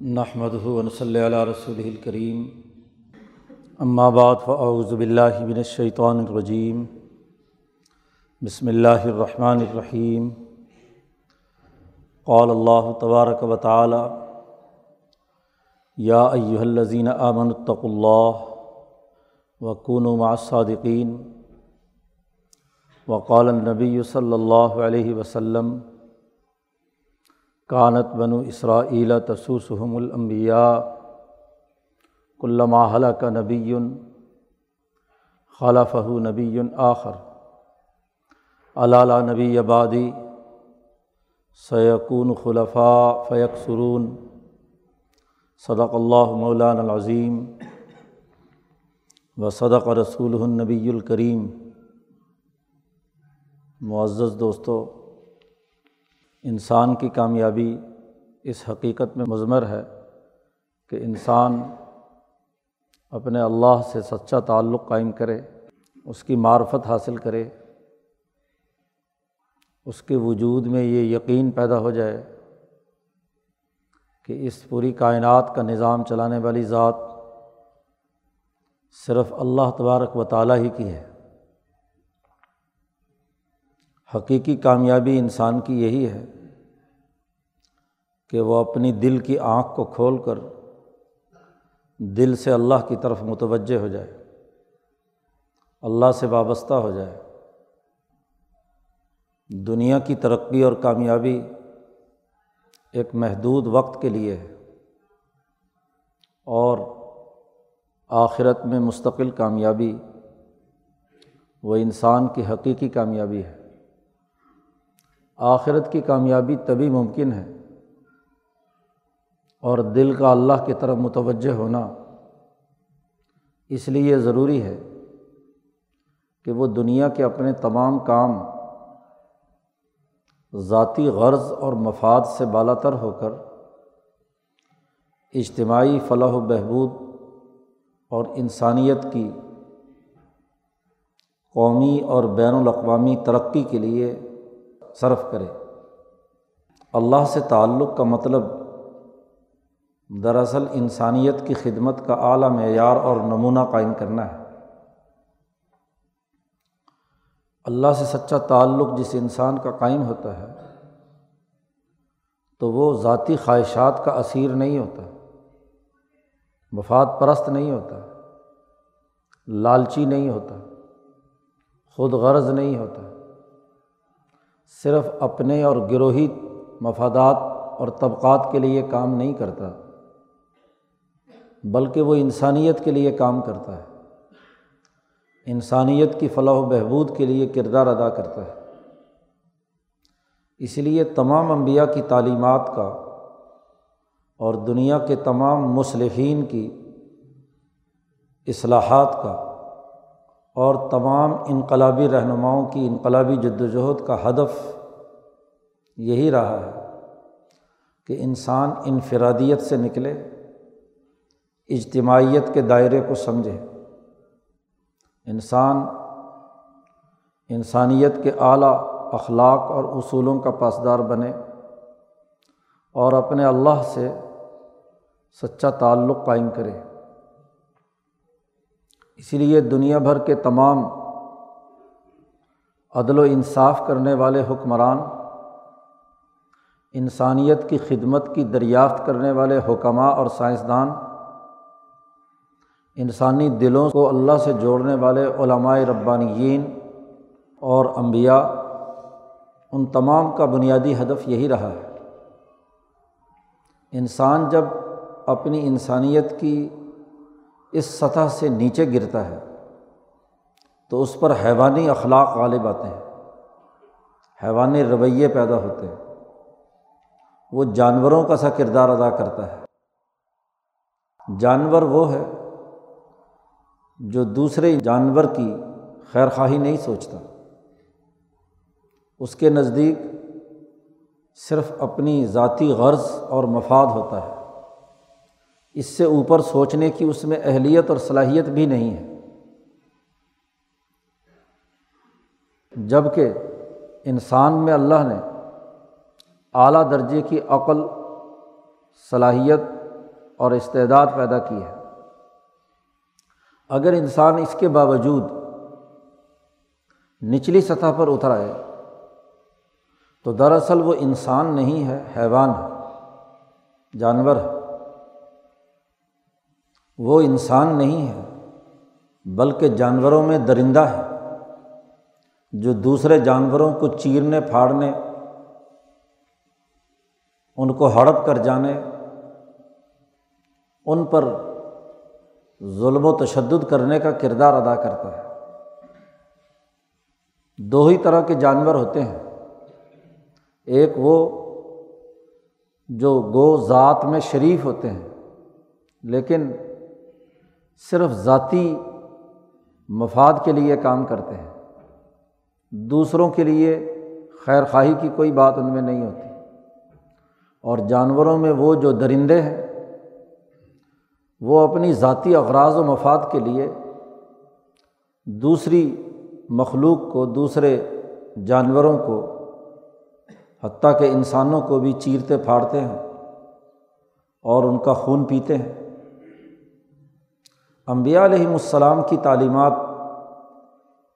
نحمد صلی علیہ رسول الکریم اما بعد فاعوذ باللہ من الشیطان الرجیم بسم اللہ الرحمن الرحیم قال اللہ تبارک و تعالی یا ایہا الذین آمنوا اتقوا اللہ وکونوا مع الصادقین وقال النبی صلی اللہ علیہ وسلم کانت بنو اسرائیل تسوسحم الانبیاء کلما حلق نبی خلفہ نبی آخر علالہ نبی آبادی سیقون خلفاء فیق سرون صدق اللہ مولان العظیم و صدق رسول النبی الکریم معزز دوستو انسان کی کامیابی اس حقیقت میں مضمر ہے کہ انسان اپنے اللہ سے سچا تعلق قائم کرے، اس کی معرفت حاصل کرے، اس کے وجود میں یہ یقین پیدا ہو جائے کہ اس پوری کائنات کا نظام چلانے والی ذات صرف اللہ تبارک و تعالیٰ ہی کی ہے۔ حقیقی کامیابی انسان کی یہی ہے کہ وہ اپنی دل کی آنکھ کو کھول کر دل سے اللہ کی طرف متوجہ ہو جائے، اللہ سے وابستہ ہو جائے۔ دنیا کی ترقی اور کامیابی ایک محدود وقت کے لیے ہے اور آخرت میں مستقل کامیابی وہ انسان کی حقیقی کامیابی ہے۔ آخرت کی کامیابی تبھی ممکن ہے۔ اور دل کا اللہ کی طرف متوجہ ہونا اس لیے ضروری ہے کہ وہ دنیا کے اپنے تمام کام ذاتی غرض اور مفاد سے بالا تر ہو کر اجتماعی فلاح و بہبود اور انسانیت کی قومی اور بین الاقوامی ترقی کے لیے صرف کرے۔ اللہ سے تعلق کا مطلب دراصل انسانیت کی خدمت کا اعلیٰ معیار اور نمونہ قائم کرنا ہے۔ اللہ سے سچا تعلق جس انسان کا قائم ہوتا ہے، تو وہ ذاتی خواہشات کا اسیر نہیں ہوتا مفاد پرست نہیں ہوتا، لالچی نہیں ہوتا، خود غرض نہیں ہوتا۔ صرف اپنے اور گروہی مفادات اور طبقات کے لیے کام نہیں کرتا، بلکہ وہ انسانیت کے لیے کام کرتا ہے۔ انسانیت کی فلاح و بہبود کے لیے کردار ادا کرتا ہے۔ اس لیے تمام انبیاء کی تعلیمات کا اور دنیا کے تمام مصلحین کی اصلاحات کا اور تمام انقلابی رہنماؤں کی انقلابی جد وجہد کا ہدف یہی رہا ہے کہ انسان انفرادیت سے نکلے، اجتماعیت کے دائرے کو سمجھے۔ انسان، انسانیت کے اعلیٰ اخلاق اور اصولوں کا پاسدار بنے اور اپنے اللہ سے سچا تعلق قائم کرے۔ اسی لیے دنیا بھر کے تمام عدل و انصاف کرنے والے حکمران، انسانیت کی خدمت کی دریافت کرنے والے حکمہ اور سائنسدان، انسانی دلوں کو اللہ سے جوڑنے والے علمائے ربانیین اور امبیا ان تمام کا بنیادی ہدف یہی رہا ہے۔ انسان جب اپنی انسانیت کی اس سطح سے نیچے گرتا ہے تو اس پر حیوانی اخلاق غالب آتے ہیں۔ حیوانی رویے پیدا ہوتے ہیں۔ وہ جانوروں کا سا کردار ادا کرتا ہے۔ جانور وہ ہے جو دوسرے جانور کی خیر خواہی نہیں سوچتا۔ اس کے نزدیک صرف اپنی ذاتی غرض اور مفاد ہوتا ہے۔ اس سے اوپر سوچنے کی اس میں اہلیت اور صلاحیت بھی نہیں ہے۔ جبکہ انسان میں اللہ نے اعلیٰ درجے کی عقل، صلاحیت اور استعداد پیدا کی ہے۔ اگر انسان اس کے باوجود نچلی سطح پر اتر آئے، تو دراصل وہ انسان نہیں ہے، حیوان ہے، جانور ہے۔ وہ انسان نہیں ہے، بلکہ جانوروں میں درندہ ہے، جو دوسرے جانوروں کو چیرنے، پھاڑنے، ان کو ہڑپ کر جانے، ان پر ظلم و تشدد کرنے کا کردار ادا کرتا ہے۔ دو ہی طرح کے جانور ہوتے ہیں۔ ایک وہ جو گو ذات میں شریف ہوتے ہیں، لیکن صرف ذاتی مفاد کے لیے کام کرتے ہیں۔ دوسروں کے لیے خیر خواہی کی کوئی بات ان میں نہیں ہوتی۔ اور جانوروں میں وہ جو درندے ہیں، وہ اپنی ذاتی اغراض و مفاد کے لیے دوسری مخلوق کو، دوسرے جانوروں کو، حتیٰ کہ انسانوں کو بھی چیرتے پھاڑتے ہیں اور ان کا خون پیتے ہیں۔ امبیا علیہم السلام کی تعلیمات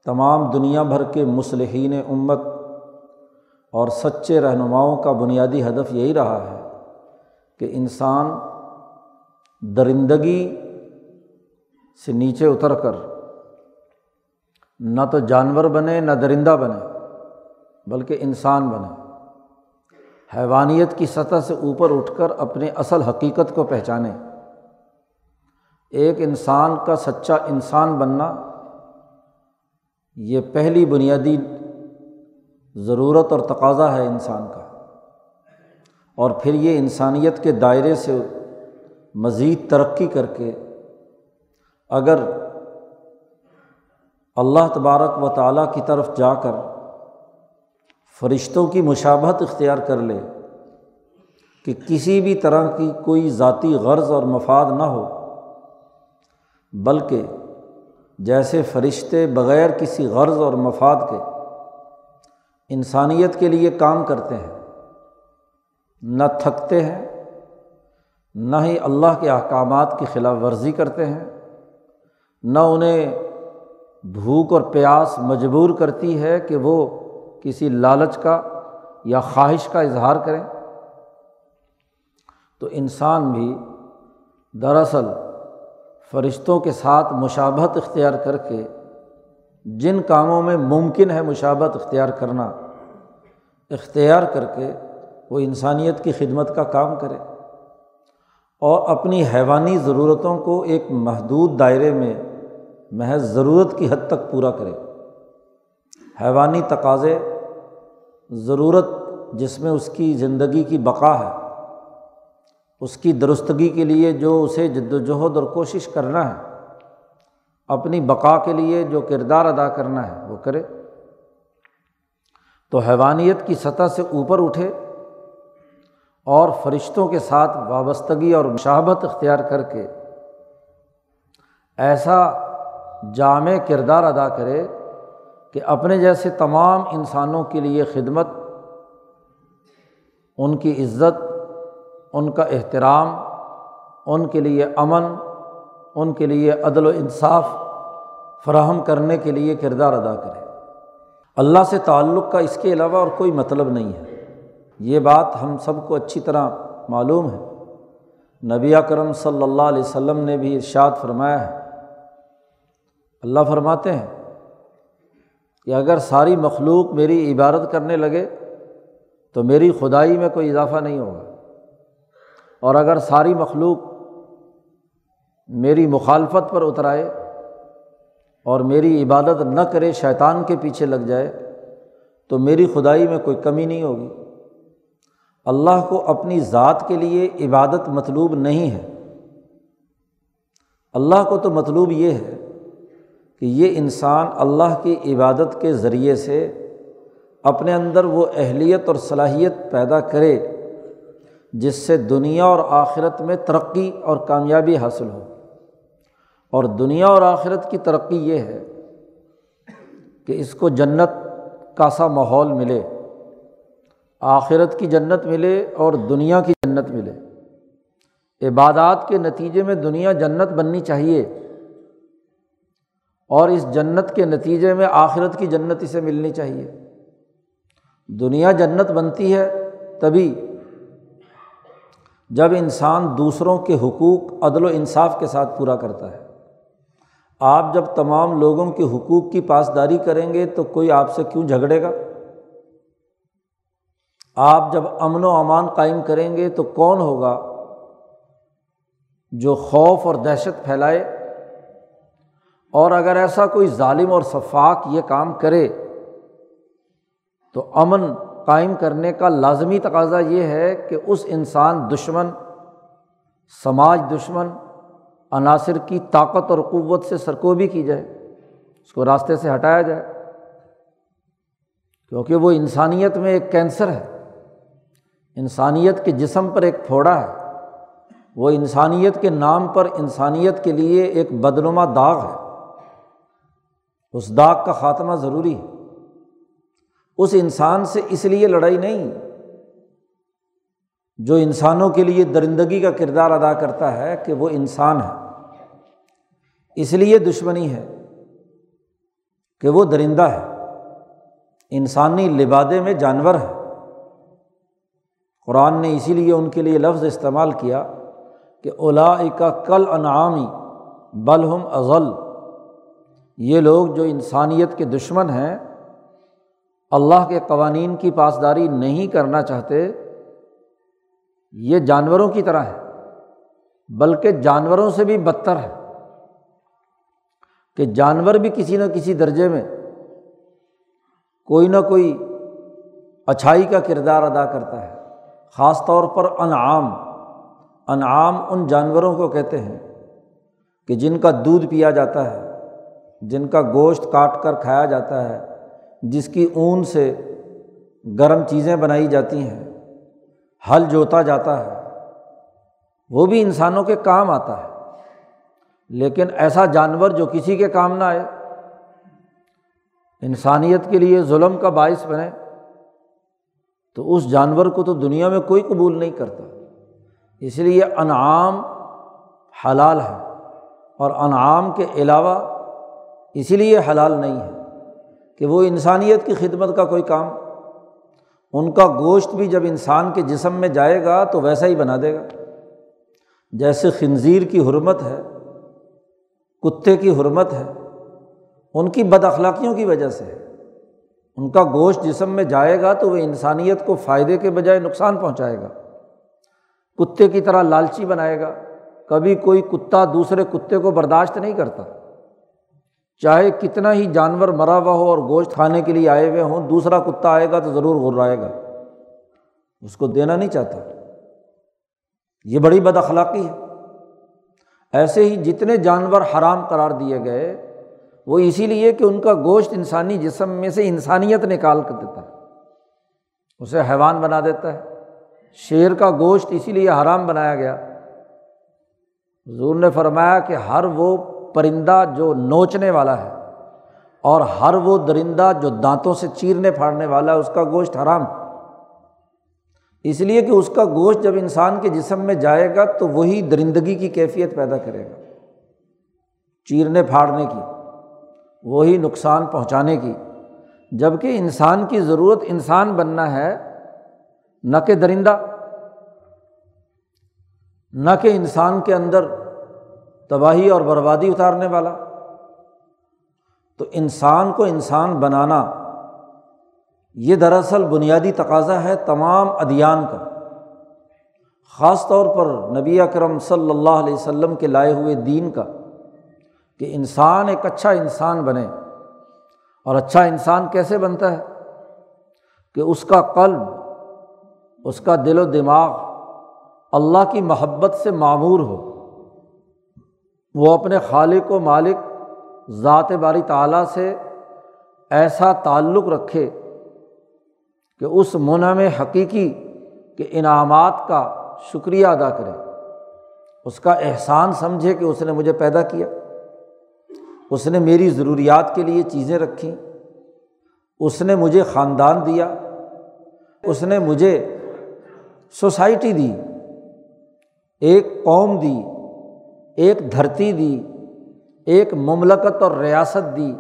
تمام دنیا بھر کے مصلحین امت اور سچے رہنماؤں کا بنیادی ہدف یہی رہا ہے کہ انسان درندگی سے نیچے اتر کر نہ تو جانور بنے، نہ درندہ بنے، بلکہ انسان بنے۔ حیوانیت کی سطح سے اوپر اٹھ کر اپنے اصل حقیقت کو پہچانے۔ ایک انسان کا سچا انسان بننا یہ پہلی بنیادی ضرورت اور تقاضا ہے انسان کا۔ اور پھر یہ انسانیت کے دائرے سے مزید ترقی کر کے اگر اللہ تبارک و تعالیٰ کی طرف جا کر فرشتوں کی مشابہت اختیار کر لے کہ کسی بھی طرح کی کوئی ذاتی غرض اور مفاد نہ ہو بلکہ جیسے فرشتے بغیر کسی غرض اور مفاد کے انسانیت کے لیے کام کرتے ہیں، نہ تھکتے ہیں، نہ ہی اللہ کے احکامات کی خلاف ورزی کرتے ہیں، نہ انہیں بھوک اور پیاس مجبور کرتی ہے کہ وہ کسی لالچ کا یا خواہش کا اظہار کریں۔ تو انسان بھی دراصل فرشتوں کے ساتھ مشابہت اختیار کر کے جن کاموں میں ممکن ہے مشابت اختیار کرنا، اختیار کر کے وہ انسانیت کی خدمت کا کام کرے۔ اور اپنی حیوانی ضرورتوں کو ایک محدود دائرے میں محض ضرورت کی حد تک پورا کرے۔ حیوانی تقاضے، ضرورت جس میں اس کی زندگی کی بقا ہے۔ اس کی درستگی کے لیے جو اسے جد وجہد اور کوشش کرنا ہے، اپنی بقا کے لیے جو کردار ادا کرنا ہے، وہ کرے۔ تو حیوانیت کی سطح سے اوپر اٹھے اور فرشتوں کے ساتھ وابستگی اور مشابت اختیار کر کے ایسا جامع کردار ادا کرے کہ اپنے جیسے تمام انسانوں کے لیے خدمت، ان کی عزت ان کا احترام، ان کے لیے امن، ان کے لیے عدل و انصاف فراہم کرنے کے لیے کردار ادا کرے۔ اللہ سے تعلق کا اس کے علاوہ اور کوئی مطلب نہیں ہے۔ یہ بات ہم سب کو اچھی طرح معلوم ہے۔ نبی کرم صلی اللہ علیہ وسلم نے بھی ارشاد فرمایا ہے۔ اللہ فرماتے ہیں کہ اگر ساری مخلوق میری عبادت کرنے لگے تو میری خدائی میں کوئی اضافہ نہیں ہوگا۔ اور اگر ساری مخلوق میری مخالفت پر اترائے اور میری عبادت نہ کرے، شیطان کے پیچھے لگ جائے، تو میری خدائی میں کوئی کمی نہیں ہوگی۔ اللہ کو اپنی ذات کے لیے عبادت مطلوب نہیں ہے۔ اللہ کو تو مطلوب یہ ہے کہ یہ انسان اللہ کی عبادت کے ذریعے سے اپنے اندر وہ اہلیت اور صلاحیت پیدا کرے۔ جس سے دنیا اور آخرت میں ترقی اور کامیابی حاصل ہو۔ اور دنیا اور آخرت کی ترقی یہ ہے کہ اس کو جنت کا سا ماحول ملے، آخرت کی جنت ملے اور دنیا کی جنت ملے۔ عبادات کے نتیجے میں دنیا جنت بننی چاہیے اور اس جنت کے نتیجے میں آخرت کی جنت اسے ملنی چاہیے۔ دنیا جنت بنتی ہے تبھی جب انسان دوسروں کے حقوق عدل و انصاف کے ساتھ پورا کرتا ہے۔ آپ جب تمام لوگوں کے حقوق کی پاسداری کریں گے تو کوئی آپ سے کیوں جھگڑے گا؟ آپ جب امن و امان قائم کریں گے تو کون ہوگا جو خوف اور دہشت پھیلائے؟ اور اگر ایسا کوئی ظالم اور شفاق یہ کام کرے تو امن قائم کرنے کا لازمی تقاضا یہ ہے کہ اس انسان دشمن، سماج دشمن، عناصر کی طاقت اور قوت سے سرکوبی کی جائے، اس کو راستے سے ہٹایا جائے۔ کیونکہ وہ انسانیت میں ایک کینسر ہے، انسانیت کے جسم پر ایک پھوڑا ہے، وہ انسانیت کے نام پر انسانیت کے لیے ایک بدنما داغ ہے۔ اس داغ کا خاتمہ ضروری ہے۔ اس انسان سے اس لیے لڑائی نہیں، جو انسانوں کے لیے درندگی کا کردار ادا کرتا ہے کہ وہ انسان ہے، اس لیے دشمنی ہے کہ وہ درندہ ہے۔ انسانی لبادے میں جانور ہے۔ قرآن نے اسی لیے ان کے لیے لفظ استعمال کیا کہ اولا کا کل انعامی بلہم ازل یہ لوگ جو انسانیت کے دشمن ہیں اللہ کے قوانین کی پاسداری نہیں کرنا چاہتے، یہ جانوروں کی طرح ہے، بلکہ جانوروں سے بھی بدتر ہے کہ جانور بھی کسی نہ کسی درجے میں کوئی نہ کوئی اچھائی کا کردار ادا کرتا ہے۔ خاص طور پر انعام انعام ان جانوروں کو کہتے ہیں کہ جن کا دودھ پیا جاتا ہے، جن کا گوشت کاٹ کر کھایا جاتا ہے جس کی اون سے گرم چیزیں بنائی جاتی ہیں، ہل جوتا جاتا ہے، وہ بھی انسانوں کے کام آتا ہے۔ لیکن ایسا جانور جو کسی کے کام نہ آئے، انسانیت کے لیے ظلم کا باعث بنے، تو اس جانور کو تو دنیا میں کوئی قبول نہیں کرتا۔ اس لیے انعام حلال ہے اور انعام کے علاوہ اسی لیے حلال نہیں ہے۔ کہ وہ انسانیت کی خدمت کا کوئی کام، ان کا گوشت بھی جب انسان کے جسم میں جائے گا تو ویسا ہی بنا دے گا۔ جیسے خنزیر کی حرمت ہے، کتے کی حرمت ہے، ان کی بد اخلاقیوں کی وجہ سے ان کا گوشت جسم میں جائے گا تو وہ انسانیت کو فائدے کے بجائے نقصان پہنچائے گا۔ کتے کی طرح لالچی بنائے گا۔ کبھی کوئی کتا دوسرے کتے کو برداشت نہیں کرتا۔ چاہے کتنا ہی جانور مرا ہوا ہو اور گوشت کھانے کے لیے آئے ہوئے ہوں، دوسرا کتا آئے گا تو ضرور غرائے گا۔ اس کو دینا نہیں چاہتا۔ یہ بڑی بد اخلاقی ہے۔ ایسے ہی جتنے جانور حرام قرار دیے گئے، وہ اسی لیے کہ ان کا گوشت انسانی جسم میں سے انسانیت نکال کر دیتا ہے۔ اسے حیوان بنا دیتا ہے۔ شیر کا گوشت اسی لیے حرام بنایا گیا۔ حضور نے فرمایا کہ ہر وہ پرندہ جو نوچنے والا ہے اور ہر وہ درندہ جو دانتوں سے چیرنے پھاڑنے والا ہے، اس کا گوشت حرام۔ اس لیے کہ اس کا گوشت جب انسان کے جسم میں جائے گا تو وہی درندگی کی کیفیت پیدا کرے گا۔ چیرنے پھاڑنے کی، وہی نقصان پہنچانے کی۔ جبکہ انسان کی ضرورت انسان بننا ہے، نہ کہ درندہ، نہ کہ انسان کے اندر تباہی اور بربادی اتارنے والا۔ تو انسان کو انسان بنانا یہ دراصل بنیادی تقاضا ہے تمام ادیان کا۔ خاص طور پر نبی اکرم صلی اللہ علیہ وسلم کے لائے ہوئے دین کا، کہ انسان ایک اچھا انسان بنے۔ اور اچھا انسان کیسے بنتا ہے؟ کہ اس کا قلب، اس کا دل و دماغ اللہ کی محبت سے معمور ہو۔ وہ اپنے خالق و مالک ذات باری تعالیٰ سے ایسا تعلق رکھے کہ اس منم حقیقی کے انعامات کا شکریہ ادا کرے۔ اس کا احسان سمجھے کہ اس نے مجھے پیدا کیا۔ اس نے میری ضروریات کے لیے چیزیں رکھیں۔ اس نے مجھے خاندان دیا۔ اس نے مجھے سوسائٹی دی۔ ایک قوم دی۔ ایک دھرتی دی، ایک مملکت اور ریاست دی،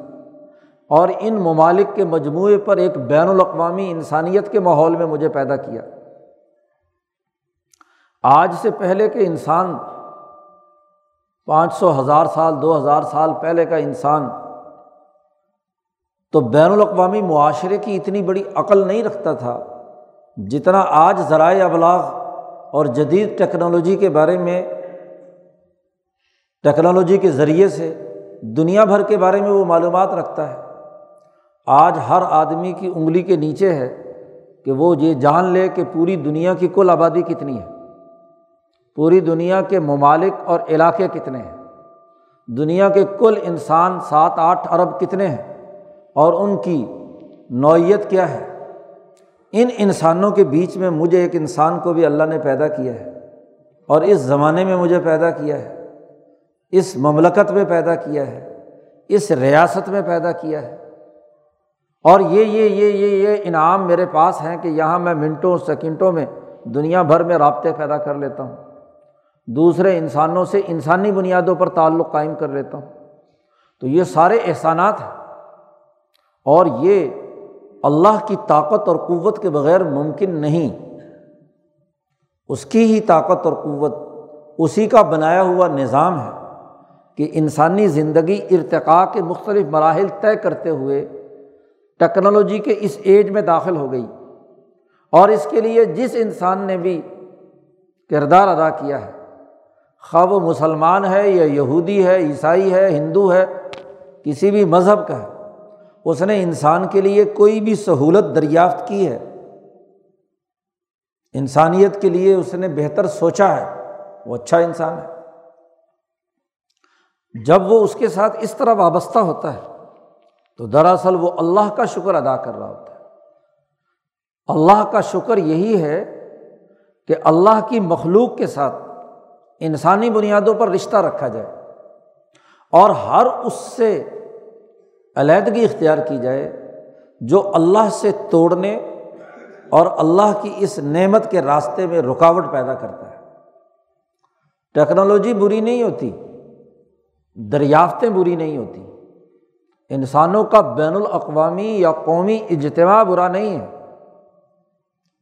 اور ان ممالک کے مجموعے پر ایک بین الاقوامی انسانیت کے ماحول میں مجھے پیدا کیا۔ آج سے پہلے کے انسان، پانچ سو ہزار سال، دو ہزار سال پہلے کا انسان، تو بین الاقوامی معاشرے کی اتنی بڑی عقل نہیں رکھتا تھا جتنا آج ذرائع ابلاغ اور جدید ٹیکنالوجی کے بارے میں ٹیکنالوجی کے ذریعے سے دنیا بھر کے بارے میں وہ معلومات رکھتا ہے۔ آج ہر آدمی کی انگلی کے نیچے ہے کہ وہ یہ جان لے کہ پوری دنیا کی کل آبادی کتنی ہے۔ پوری دنیا کے ممالک اور علاقے کتنے ہیں۔ دنیا کے کل انسان سات آٹھ ارب کتنے ہیں اور ان کی نوعیت کیا ہے۔ ان انسانوں کے بیچ میں مجھے ایک انسان کو بھی اللہ نے پیدا کیا ہے اور اس زمانے میں مجھے پیدا کیا ہے۔ اس مملکت میں پیدا کیا ہے، اس ریاست میں پیدا کیا ہے۔ اور یہ یہ یہ یہ یہ انعام میرے پاس ہیں کہ یہاں میں منٹوں سیکنڈوں میں دنیا بھر میں رابطے پیدا کر لیتا ہوں۔ دوسرے انسانوں سے انسانی بنیادوں پر تعلق قائم کر لیتا ہوں۔ تو یہ سارے احسانات ہیں۔ اور یہ اللہ کی طاقت اور قوت کے بغیر ممکن نہیں۔ اس کی ہی طاقت اور قوت، اسی کا بنایا ہوا نظام ہے۔ کہ انسانی زندگی ارتقاء کے مختلف مراحل طے کرتے ہوئے ٹیکنالوجی کے اس ایج میں داخل ہو گئی اور اس کے لیے جس انسان نے بھی کردار ادا کیا ہے خواہ وہ مسلمان ہے یا یہودی ہے، عیسائی ہے، ہندو ہے، کسی بھی مذہب کا ہے، اس نے انسان کے لیے کوئی بھی سہولت دریافت کی ہے۔ انسانیت کے لیے اس نے بہتر سوچا ہے، وہ اچھا انسان ہے۔ جب وہ اس کے ساتھ اس طرح وابستہ ہوتا ہے، تو دراصل وہ اللہ کا شکر ادا کر رہا ہوتا ہے۔ اللہ کا شکر یہی ہے کہ اللہ کی مخلوق کے ساتھ انسانی بنیادوں پر رشتہ رکھا جائے اور ہر اس سے علیحدگی اختیار کی جائے جو اللہ سے توڑنے اور اللہ کی اس نعمت کے راستے میں رکاوٹ پیدا کرتا ہے۔ ٹیکنالوجی بری نہیں ہوتی۔ دریافتیں بری نہیں ہوتی۔ انسانوں کا بین الاقوامی یا قومی اجتماع برا نہیں ہے۔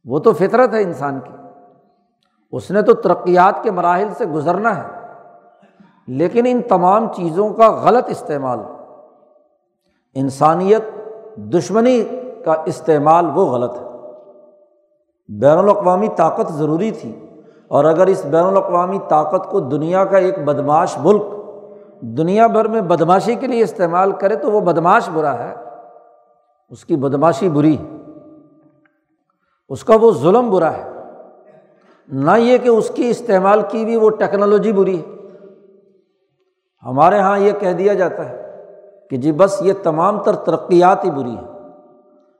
وہ تو فطرت ہے انسان کی۔ اس نے تو ترقیات کے مراحل سے گزرنا ہے۔ لیکن ان تمام چیزوں کا غلط استعمال، انسانیت دشمنی کا استعمال وہ غلط ہے۔ بین الاقوامی طاقت ضروری تھی اور اگر اس بین الاقوامی طاقت کو دنیا کا ایک بدماش ملک دنیا بھر میں بدماشی کے لیے استعمال کرے تو وہ بدماش برا ہے۔ اس کی بدماشی بری اس کا وہ ظلم برا ہے۔ نہ یہ کہ اس کی استعمال کی بھی وہ ٹیکنالوجی بری ہے۔ ہمارے یہاں یہ کہہ دیا جاتا ہے کہ جی بس یہ تمام تر ترقیات ہی بری ہیں۔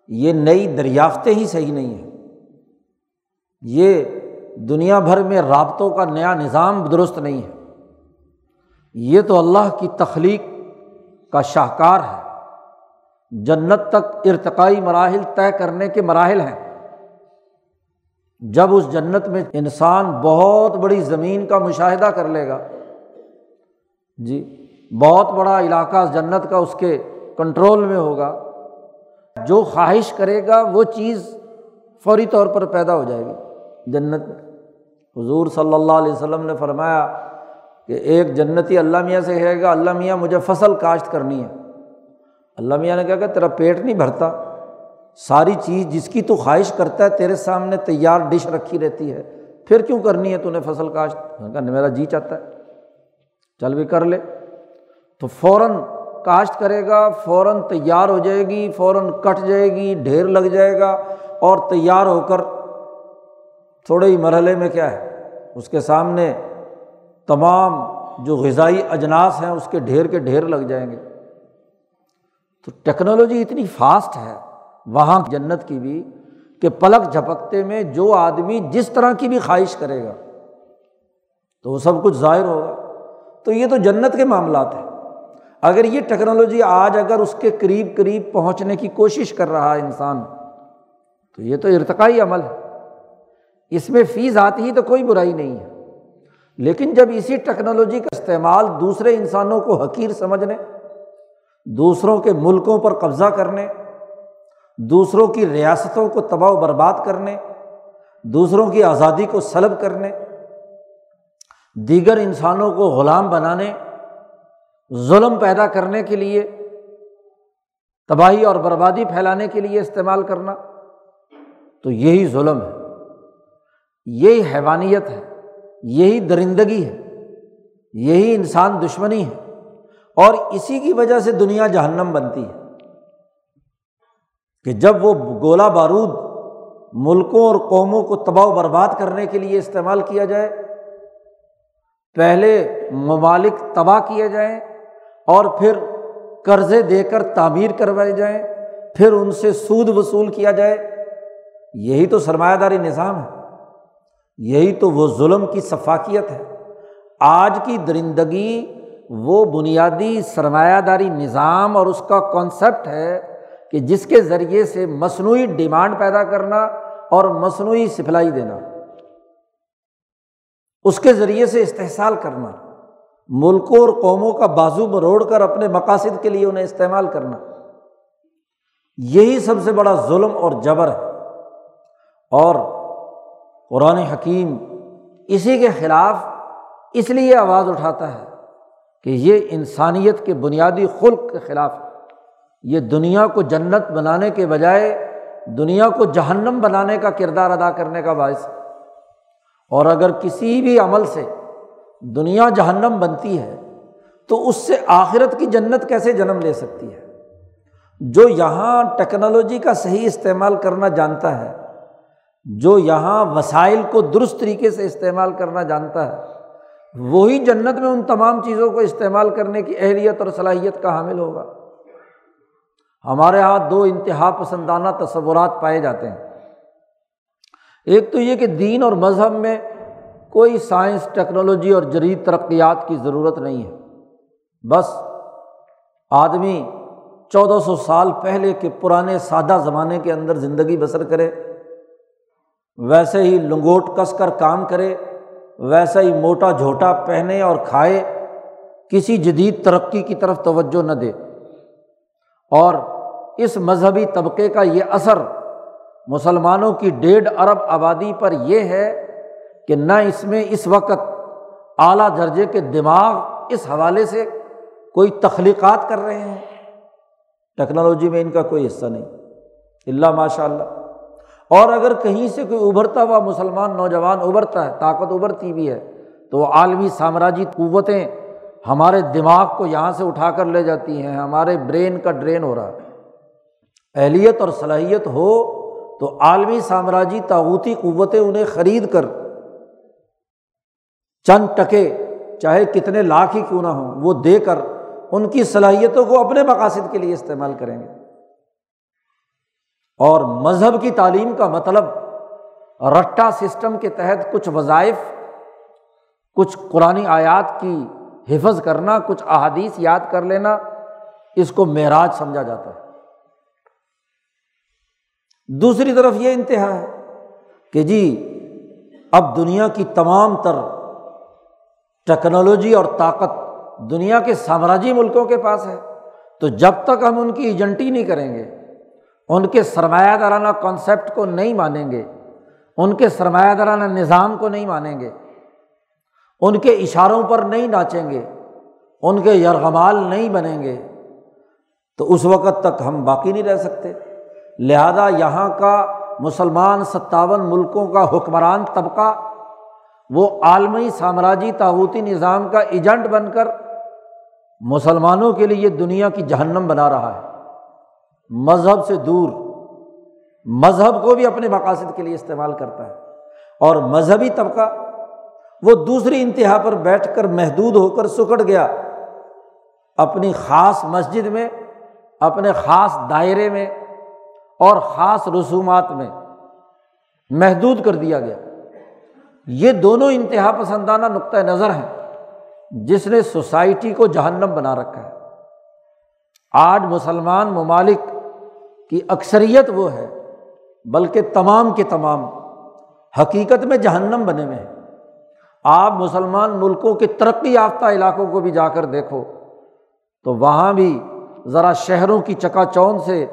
یہ نئی دریافتیں ہی صحیح نہیں ہیں۔ یہ دنیا بھر میں رابطوں کا نیا نظام درست نہیں ہے۔ یہ تو اللہ کی تخلیق کا شاہکار ہے۔ جنت تک ارتقائی مراحل طے کرنے کے مراحل ہیں۔ جب اس جنت میں انسان بہت بڑی زمین کا مشاہدہ کر لے گا جی بہت بڑا علاقہ جنت کا اس کے کنٹرول میں ہوگا، جو خواہش کرے گا وہ چیز فوری طور پر پیدا ہو جائے گی جنت میں۔ حضور صلی اللہ علیہ وسلم نے فرمایا کہ ایک جنتی اللہ میاں سے کہے گا، اللہ میاں مجھے فصل کاشت کرنی ہے۔ اللہ میاں نے کہا کہ تیرا پیٹ نہیں بھرتا۔ ساری چیز جس کی تو خواہش کرتا ہے، تیرے سامنے تیار ڈش رکھی رہتی ہے۔ پھر کیوں کرنی ہے تو نے فصل کاشت؟ کہا، میرا جی چاہتا ہے۔ چل بھی کر لے۔ تو فوراً کاشت کرے گا، فوراً تیار ہو جائے گی، فوراً کٹ جائے گی، ڈھیر لگ جائے گا اور تیار ہو کر تھوڑے ہی مرحلے میں کیا ہے، اس کے سامنے تمام جو غذائی اجناس ہیں اس کے ڈھیر کے ڈھیر لگ جائیں گے۔ تو ٹیکنالوجی اتنی فاسٹ ہے وہاں جنت کی بھی کہ پلک جھپکتے میں جو آدمی جس طرح کی بھی خواہش کرے گا، تو وہ سب کچھ ظاہر ہوگا۔ تو یہ تو جنت کے معاملات ہیں۔ اگر یہ ٹیکنالوجی آج اگر اس کے قریب قریب پہنچنے کی کوشش کر رہا ہے انسان، تو یہ تو ارتقائی عمل ہے۔ اس میں فیس آتی ہی تو کوئی برائی نہیں ہے۔ لیکن جب اسی ٹیکنالوجی کا استعمال دوسرے انسانوں کو حقیر سمجھنے، دوسروں کے ملکوں پر قبضہ کرنے، دوسروں کی ریاستوں کو تباہ و برباد کرنے، دوسروں کی آزادی کو سلب کرنے، دیگر انسانوں کو غلام بنانے، ظلم پیدا کرنے کے لیے، تباہی اور بربادی پھیلانے کے لیے استعمال کرنا، تو یہی ظلم ہے، یہی حیوانیت ہے۔ یہی درندگی ہے، یہی انسان دشمنی ہے، اور اسی کی وجہ سے دنیا جہنم بنتی ہے۔ کہ جب وہ گولا بارود ملکوں اور قوموں کو تباہ و برباد کرنے کے لیے استعمال کیا جائے، پہلے ممالک تباہ کیے جائیں اور پھر قرضے دے کر تعمیر کروائے جائیں، پھر ان سے سود وصول کیا جائے، یہی تو سرمایہ داری نظام ہے۔ یہی تو وہ ظلم کی ثفاقیت ہے۔ آج کی درندگی وہ بنیادی سرمایہ داری نظام اور اس کا کانسیپٹ ہے کہ جس کے ذریعے سے مصنوعی ڈیمانڈ پیدا کرنا اور مصنوعی سپلائی دینا۔ اس کے ذریعے سے استحصال کرنا۔ ملکوں اور قوموں کا بازو مروڑ کر اپنے مقاصد کے لیے انہیں استعمال کرنا۔ یہی سب سے بڑا ظلم اور جبر ہے۔ اور قرآن حکیم اسی کے خلاف اس لیے آواز اٹھاتا ہے کہ یہ انسانیت کے بنیادی خلق کے خلاف یہ دنیا کو جنت بنانے کے بجائے دنیا کو جہنم بنانے کا کردار ادا کرنے کا باعث اور اگر کسی بھی عمل سے دنیا جہنم بنتی ہے، تو اس سے آخرت کی جنت کیسے جنم لے سکتی ہے؟ جو یہاں ٹیکنالوجی کا صحیح استعمال کرنا جانتا ہے جو یہاں وسائل کو درست طریقے سے استعمال کرنا جانتا ہے، وہی جنت میں ان تمام چیزوں کو استعمال کرنے کی اہلیت اور صلاحیت کا حامل ہوگا۔ ہمارے یہاں دو انتہا پسندانہ تصورات پائے جاتے ہیں۔ ایک تو یہ کہ دین اور مذہب میں کوئی سائنس، ٹیکنالوجی اور جدید ترقیات کی ضرورت نہیں ہے۔ بس آدمی چودہ سو سال پہلے کے پرانے سادہ زمانے کے اندر زندگی بسر کرے۔ ویسے ہی لنگوٹ کس کر کام کرے ویسا ہی موٹا جھوٹا پہنے اور کھائے، کسی جدید ترقی کی طرف توجہ نہ دے۔ اور اس مذہبی طبقے کا یہ اثر مسلمانوں کی ڈیڑھ ارب آبادی پر یہ ہے کہ نہ اس میں اس وقت اعلیٰ درجے کے دماغ اس حوالے سے کوئی تخلیقات کر رہے ہیں۔ ٹیکنالوجی میں ان کا کوئی حصہ نہیں۔ اللہ ماشاء اللہ اور اگر کہیں سے کوئی ابھرتا ہوا مسلمان نوجوان ابھرتا ہے، طاقت ابھرتی بھی ہے، تو وہ عالمی سامراجی قوتیں ہمارے دماغ کو یہاں سے اٹھا کر لے جاتی ہیں، ہمارے برین کا ڈرین ہو رہا ہے۔ اہلیت اور صلاحیت ہو تو عالمی سامراجی تاوتی قوتیں انہیں خرید کر چند ٹکے، چاہے کتنے لاکھ ہی کیوں نہ ہوں، وہ دے کر ان کی صلاحیتوں کو اپنے مقاصد کے لیے استعمال کریں گے۔ اور مذہب کی تعلیم کا مطلب رٹا سسٹم کے تحت کچھ وظائف، کچھ قرآن آیات کی حفظ کرنا، کچھ احادیث یاد کر لینا، اس کو معراج سمجھا جاتا ہے۔ دوسری طرف یہ انتہا ہے کہ جی اب دنیا کی تمام تر ٹیکنالوجی اور طاقت دنیا کے سامراجی ملکوں کے پاس ہے، تو جب تک ہم ان کی ایجنٹی نہیں کریں گے ان کے سرمایہ دارانہ کانسیپٹ کو نہیں مانیں گے۔ ان کے سرمایہ دارانہ نظام کو نہیں مانیں گے۔ ان کے اشاروں پر نہیں ناچیں گے۔ ان کے یرغمال نہیں بنیں گے۔ تو اس وقت تک ہم باقی نہیں رہ سکتے۔ لہذا یہاں کا مسلمان ستاون ملکوں کا حکمران طبقہ، وہ عالمی سامراجی تاوتی نظام کا ایجنٹ بن کر مسلمانوں کے لیے دنیا کی جہنم بنا رہا ہے۔ مذہب سے دور، مذہب کو بھی اپنے مقاصد کے لیے استعمال کرتا ہے۔ اور مذہبی طبقہ وہ دوسری انتہا پر بیٹھ کر محدود ہو کر سکڑ گیا۔ اپنی خاص مسجد میں، اپنے خاص دائرے میں اور خاص رسومات میں محدود کر دیا گیا۔ یہ دونوں انتہا پسندانہ نقطۂ نظر ہیں جس نے سوسائٹی کو جہنم بنا رکھا ہے۔ آج مسلمان ممالک کی اکثریت وہ ہے، بلکہ تمام کے تمام حقیقت میں جہنم بنے ہوئے ہیں۔ آپ مسلمان ملکوں کے ترقی یافتہ علاقوں کو بھی جا کر دیکھو، تو وہاں بھی ذرا شہروں کی چکا چوند سے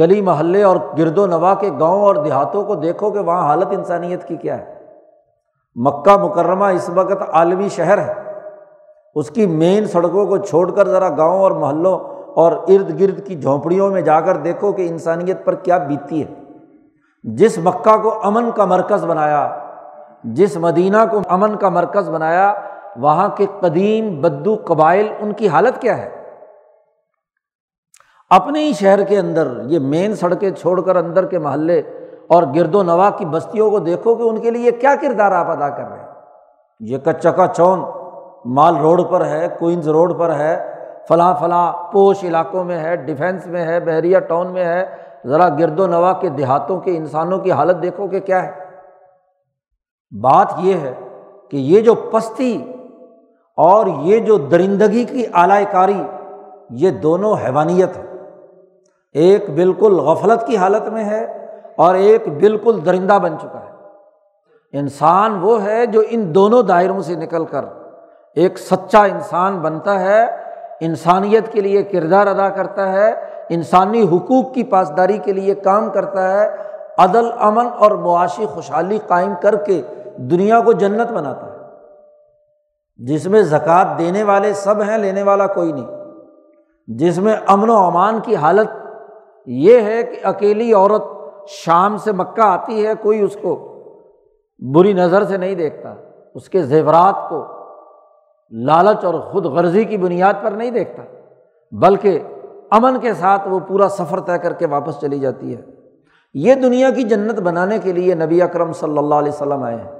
گلی محلے اور گرد و نواح کے گاؤں اور دیہاتوں کو دیکھو کہ وہاں حالت انسانیت کی کیا ہے۔ مکہ مکرمہ اس وقت عالمی شہر ہے۔ اس کی مین سڑکوں کو چھوڑ کر ذرا گاؤں اور محلوں اور ارد گرد کی جھونپڑیوں میں جا کر دیکھو کہ انسانیت پر کیا بیتی ہے۔ جس مکہ کو امن کا مرکز بنایا، جس مدینہ کو امن کا مرکز بنایا، وہاں کے قدیم بدو قبائل ان کی حالت کیا ہے؟ اپنے ہی شہر کے اندر، یہ مین سڑکیں چھوڑ کر اندر کے محلے اور گرد و نواح کی بستیوں کو دیکھو کہ ان کے لیے کیا کردار آپ ادا کر رہے ہیں۔ یہ کچا کا چون مال روڈ پر ہے، کوئنز روڈ پر ہے فلاں فلاں پوش علاقوں میں ہے ڈیفینس میں ہے، بحریہ ٹاؤن میں ہے۔ ذرا گرد و نواح کے دیہاتوں کے انسانوں کی حالت دیکھو کہ کیا ہے۔ بات یہ ہے کہ یہ جو پستی اور یہ جو درندگی کی اعلی کاری، یہ دونوں حیوانیت ہے ایک بالکل غفلت کی حالت میں ہے اور ایک بالکل درندہ بن چکا ہے۔ انسان وہ ہے جو ان دونوں دائروں سے نکل کر ایک سچا انسان بنتا ہے۔ انسانیت کے لیے کردار ادا کرتا ہے، انسانی حقوق کی پاسداری کے لیے کام کرتا ہے، عدل، امن اور معاشی خوشحالی قائم کر کے دنیا کو جنت بناتا ہے۔ جس میں زکوٰۃ دینے والے سب ہیں، لینے والا کوئی نہیں۔ جس میں امن و امان کی حالت یہ ہے کہ اکیلی عورت شام سے مکہ آتی ہے، کوئی اس کو بری نظر سے نہیں دیکھتا۔ اس کے زیورات کو لالچ اور خود غرضی کی بنیاد پر نہیں دیکھتا، بلکہ امن کے ساتھ وہ پورا سفر طے کر کے واپس چلی جاتی ہے۔ یہ دنیا کی جنت بنانے کے لیے نبی اکرم صلی اللہ علیہ وسلم آئے ہیں۔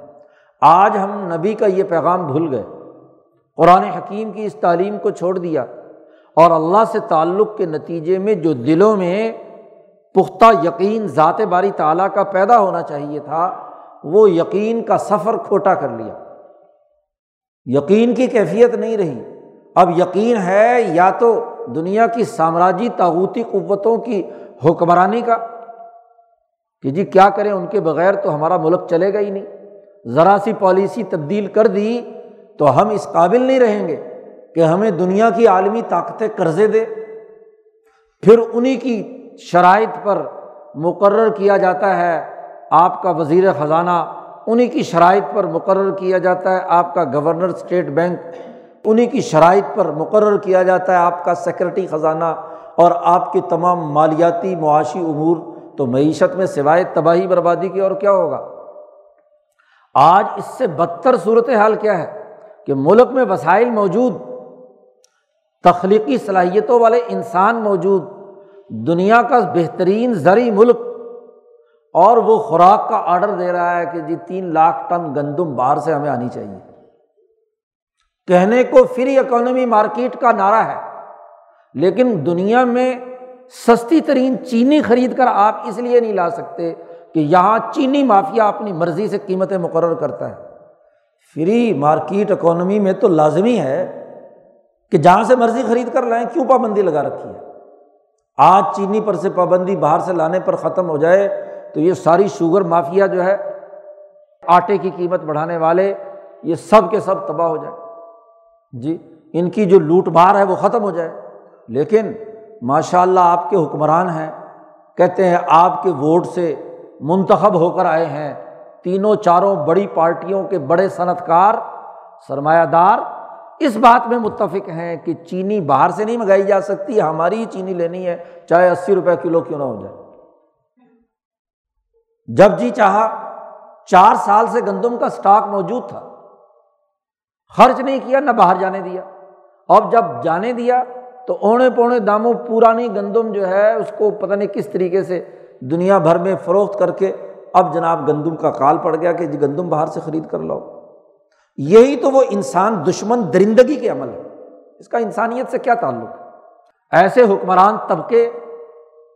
آج ہم نبی کا یہ پیغام بھول گئے۔ قرآن حکیم کی اس تعلیم کو چھوڑ دیا اور اللہ سے تعلق کے نتیجے میں جو دلوں میں پختہ یقین ذات باری تعالیٰ کا پیدا ہونا چاہیے تھا، وہ یقین کا سفر کھوٹا کر لیا۔ یقین کی کیفیت نہیں رہی۔ اب یقین ہے یا تو دنیا کی سامراجی تاغوتی قوتوں کی حکمرانی کا؟ کہ جی کیا کریں ان کے بغیر تو ہمارا ملک چلے گا ہی نہیں۔ ذرا سی پالیسی تبدیل کر دی تو ہم اس قابل نہیں رہیں گے کہ ہمیں دنیا کی عالمی طاقتیں قرضے دے۔ پھر انہیں کی شرائط پر مقرر کیا جاتا ہے۔ آپ کا وزیر خزانہ انہیں کی شرائط پر مقرر کیا جاتا ہے، آپ کا گورنر اسٹیٹ بینک انہیں کی شرائط پر مقرر کیا جاتا ہے، آپ کا سیکرٹری خزانہ اور آپ کے تمام مالیاتی معاشی امور تو معیشت میں سوائے تباہی بربادی کی اور کیا ہوگا؟ آج اس سے بدتر صورت حال کیا ہے کہ ملک میں وسائل موجود، تخلیقی صلاحیتوں والے انسان موجود، دنیا کا بہترین زرعی ملک اور وہ خوراک کا آڈر دے رہا ہے کہ جی تین لاکھ ٹن گندم باہر سے ہمیں آنی چاہیے۔ کہنے کو فری اکانومی مارکیٹ کا نعرہ ہے، لیکن دنیا میں سستی ترین چینی خرید کر آپ اس لیے نہیں لا سکتے کہ یہاں چینی مافیا اپنی مرضی سے قیمتیں مقرر کرتا ہے۔ فری مارکیٹ اکانومی میں تو لازمی ہے کہ جہاں سے مرضی خرید کر لائیں، کیوں پابندی لگا رکھی ہے؟ آج چینی پر سے پابندی باہر سے لانے پر ختم ہو جائے تو یہ ساری شوگر مافیا جو ہے، آٹے کی قیمت بڑھانے والے، یہ سب کے سب تباہ ہو جائے جی ان کی جو لوٹ مار ہے وہ ختم ہو جائے۔ لیکن ماشاء اللہ آپ کے حکمران ہیں، کہتے ہیں آپ کے ووٹ سے منتخب ہو کر آئے ہیں۔ تینوں چاروں بڑی پارٹیوں کے بڑے صنعت کار سرمایہ دار اس بات میں متفق ہیں کہ چینی باہر سے نہیں منگائی جا سکتی، ہماری ہی چینی لینی ہے، چاہے اسی روپئے کلو کیوں نہ ہو جائے۔ جب جی چاہا، چار سال سے گندم کا اسٹاک موجود تھا۔ خرچ نہیں کیا، نہ باہر جانے دیا۔ اب جب جانے دیا، تو اونے پونے داموں پورانی گندم جو ہے، اس کو پتہ نہیں کس طریقے سے دنیا بھر میں فروخت کر کے اب جناب گندم کا کال پڑ گیا کہ جی گندم باہر سے خرید کر لاؤ۔ یہی تو وہ انسان دشمن درندگی کے عمل ہے۔ اس کا انسانیت سے کیا تعلق؟ ہے ایسے حکمران طبقے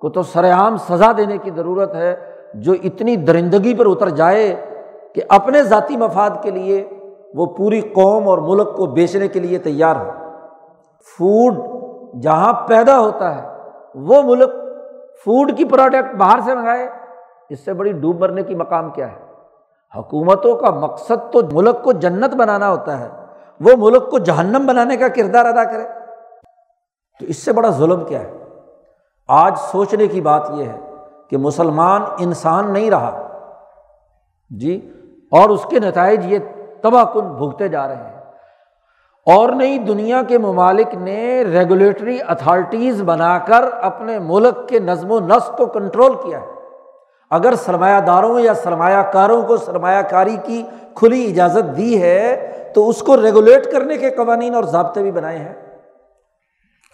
کو تو سر عام سزا دینے کی ضرورت ہے۔ جو اتنی درندگی پر اتر جائے کہ اپنے ذاتی مفاد کے لیے وہ پوری قوم اور ملک کو بیچنے کے لیے تیار ہو۔ فوڈ جہاں پیدا ہوتا ہے، وہ ملک فوڈ کی پروڈکٹ باہر سے منگائے، اس سے بڑی ڈوب مرنے کی مقام کیا ہے؟ حکومتوں کا مقصد تو ملک کو جنت بنانا ہوتا ہے، وہ ملک کو جہنم بنانے کا کردار ادا کرے۔ تو اس سے بڑا ظلم کیا ہے؟ آج سوچنے کی بات یہ ہے کہ مسلمان انسان نہیں رہا۔ جی اور اس کے نتائج یہ تباہ کن بھگتے جا رہے ہیں۔ اور نئی دنیا کے ممالک نے ریگولیٹری اتھارٹیز بنا کر اپنے ملک کے نظم و نسق کو کنٹرول کیا ہے۔ اگر سرمایہ داروں یا سرمایہ کاروں کو سرمایہ کاری کی کھلی اجازت دی ہے، تو اس کو ریگولیٹ کرنے کے قوانین اور ضابطے بھی بنائے ہیں۔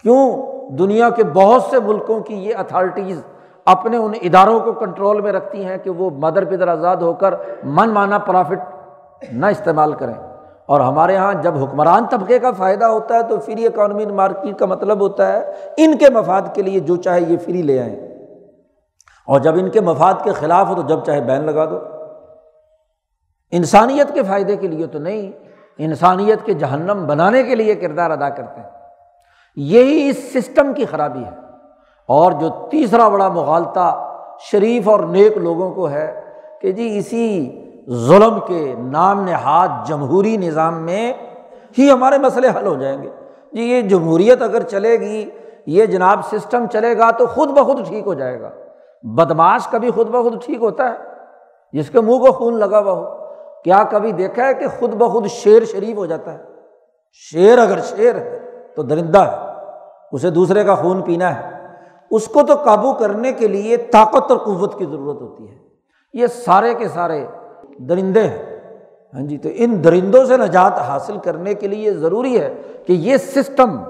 کیوں؟ دنیا کے بہت سے ملکوں کی یہ اتھارٹیز اپنے ان اداروں کو کنٹرول میں رکھتی ہیں کہ وہ مدر پدر آزاد ہو کر من مانا پرافٹ نہ استعمال کریں۔ اور ہمارے یہاں جب حکمران طبقے کا فائدہ ہوتا ہے تو فری اکانومی مارکیٹ کا مطلب ہوتا ہے ان کے مفاد کے لیے جو چاہے یہ فری لے آئیں۔ اور جب ان کے مفاد کے خلاف ہو تو جب چاہے بین لگا دو۔ انسانیت کے فائدے کے لیے تو نہیں، انسانیت کے جہنم بنانے کے لیے کردار ادا کرتے ہیں۔ یہی اس سسٹم کی خرابی ہے۔ اور جو تیسرا بڑا مغالطہ شریف اور نیک لوگوں کو ہے کہ جی اسی ظلم کے نام نہاد جمہوری نظام میں ہی ہمارے مسئلے حل ہو جائیں گے۔ جی یہ جمہوریت اگر چلے گی، یہ جناب سسٹم چلے گا تو خود بخود ٹھیک ہو جائے گا۔ بدماش کبھی خود بخود ٹھیک ہوتا ہے، جس کے منہ کو خون لگا ہوا ہو۔ کیا کبھی دیکھا ہے کہ خود بخود شیر شریف ہو جاتا ہے؟ شیر اگر شیر ہے تو درندہ ہے، اسے دوسرے کا خون پینا ہے۔ اس کو تو قابو کرنے کے لیے طاقت اور قوت کی ضرورت ہوتی ہے۔ یہ سارے کے سارے درندے ہیں۔ ہاں جی تو ان درندوں سے نجات حاصل کرنے کے لیے ضروری ہے کہ یہ سسٹم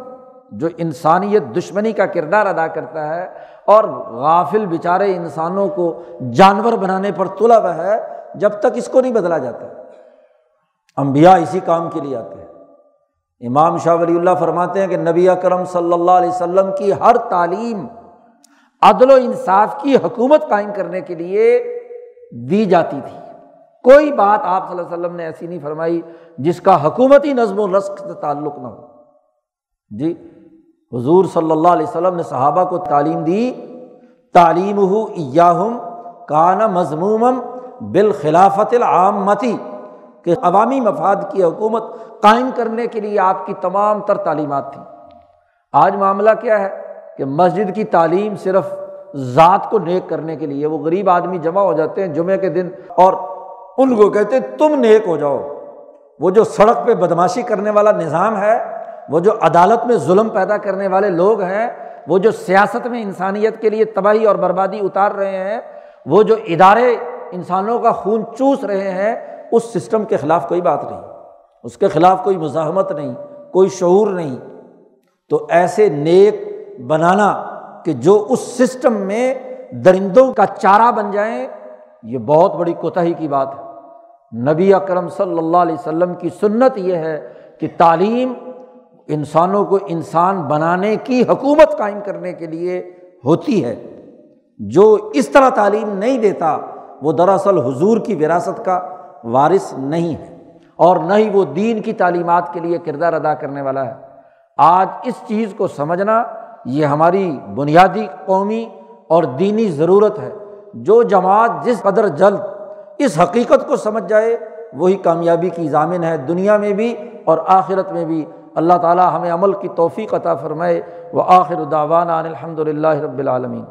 جو انسانیت دشمنی کا کردار ادا کرتا ہے اور غافل بیچارے انسانوں کو جانور بنانے پر تلا ہوا ہے، جب تک اس کو نہیں بدلا جاتا۔ امبیا اسی کام کے لیے آتے ہیں۔ امام شاہ ولی اللہ فرماتے ہیں کہ نبی اکرم صلی اللہ علیہ وسلم کی ہر تعلیم عدل و انصاف کی حکومت قائم کرنے کے لیے دی جاتی تھی۔ کوئی بات آپ صلی اللہ علیہ وسلم نے ایسی نہیں فرمائی جس کا حکومتی نظم و نسق سے تعلق نہ ہو۔ جی حضور صلی اللہ علیہ وسلم نے صحابہ کو تعلیم دی تعلیم ہو یاہم کانا مضموم بالخلافت العامتی کہ عوامی مفاد کی حکومت قائم کرنے کے لیے آپ کی تمام تر تعلیمات تھیں۔ آج معاملہ کیا ہے؟ کہ مسجد کی تعلیم صرف ذات کو نیک کرنے کے لیے، وہ غریب آدمی جمع ہو جاتے ہیں جمعے کے دن اور ان کو کہتے تم نیک ہو جاؤ۔ وہ جو سڑک پہ بدماشی کرنے والا نظام ہے، وہ جو عدالت میں ظلم پیدا کرنے والے لوگ ہیں، وہ جو سیاست میں انسانیت کے لیے تباہی اور بربادی اتار رہے ہیں، وہ جو ادارے انسانوں کا خون چوس رہے ہیں، اس سسٹم کے خلاف کوئی بات نہیں۔ اس کے خلاف کوئی مزاحمت نہیں، کوئی شعور نہیں۔ تو ایسے نیک بنانا کہ جو اس سسٹم میں درندوں کا چارہ بن جائیں یہ بہت بڑی کوتاہی کی بات ہے۔ نبی اکرم صلی اللہ علیہ وسلم کی سنت یہ ہے کہ تعلیم انسانوں کو انسان بنانے کی حکومت قائم کرنے کے لیے ہوتی ہے۔ جو اس طرح تعلیم نہیں دیتا، وہ دراصل حضور کی وراثت کا وارث نہیں ہے۔ اور نہ ہی وہ دین کی تعلیمات کے لیے کردار ادا کرنے والا ہے۔ آج اس چیز کو سمجھنا یہ ہماری بنیادی قومی اور دینی ضرورت ہے۔ جو جماعت جس قدر جلد اس حقیقت کو سمجھ جائے، وہی کامیابی کی ضامن ہے دنیا میں بھی اور آخرت میں بھی۔ اللہ تعالیٰ ہمیں عمل کی توفیق عطا فرمائے۔ وہ آخر داوانہ الحمد للہ رب العالمین۔